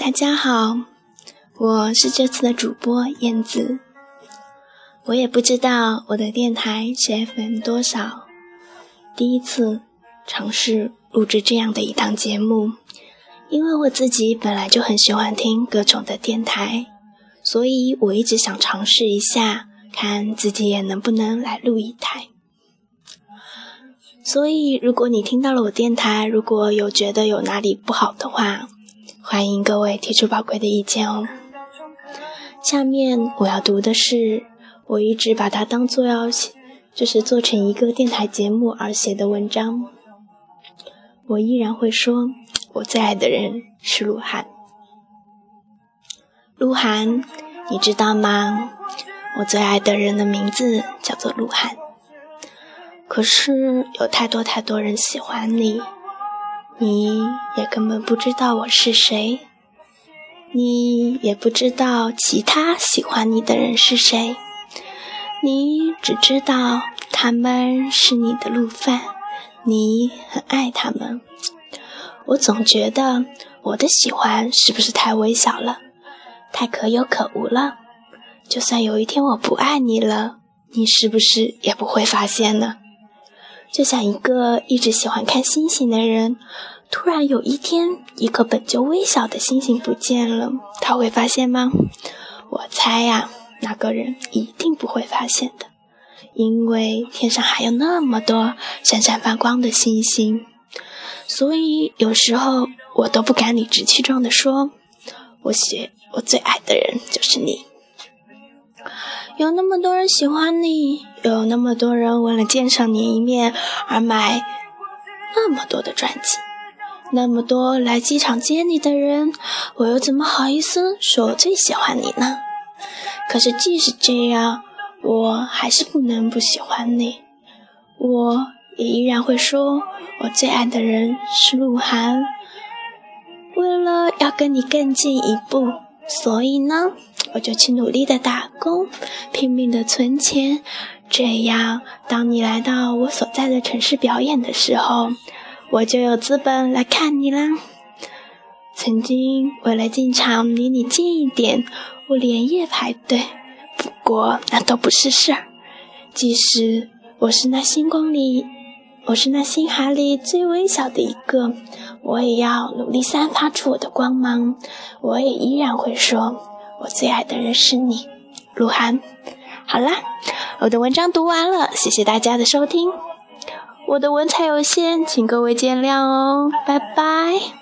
大家好，我是这次的主播燕子。我也不知道我的电台是 FM 多少，第一次尝试录制这样的一档节目，因为我自己本来就很喜欢听各种的电台，所以我一直想尝试一下，看自己也能不能来录一台。所以，如果你听到了我电台，如果有觉得有哪里不好的话，欢迎各位提出宝贵的意见哦。下面我要读的是我一直把它当做要写，就是做成一个电台节目而写的文章。我依然会说，我最爱的人是鹿晗。鹿晗，你知道吗？我最爱的人的名字叫做鹿晗。可是有太多太多人喜欢你。你也根本不知道我是谁，你也不知道其他喜欢你的人是谁，你只知道他们是你的路饭，你很爱他们。我总觉得我的喜欢是不是太微小了，太可有可无了？就算有一天我不爱你了，你是不是也不会发现呢？就像一个一直喜欢看星星的人，突然有一天，一颗本就微小的星星不见了，他会发现吗？我猜呀，那个人一定不会发现的，因为天上还有那么多闪闪发光的星星。所以有时候我都不敢理直气壮地说，我写我最爱的人就是你。有那么多人喜欢你，有那么多人为了见上你一面而买那么多的专辑，那么多来机场接你的人，我又怎么好意思说我最喜欢你呢？可是即使这样，我还是不能不喜欢你，我也依然会说我最爱的人是鹿晗。为了要跟你更进一步，所以呢。我就去努力的打工，拼命的存钱，这样当你来到我所在的城市表演的时候，我就有资本来看你啦。曾经为了进场离你近一点，我连夜排队，不过那都不是事儿。即使我是那星光里，我是那星海里最微小的一个，我也要努力散发出我的光芒。我也依然会说。我最爱的人是你，鹿晗。好啦，我的文章读完了，谢谢大家的收听。我的文采有限，请各位见谅哦，拜拜。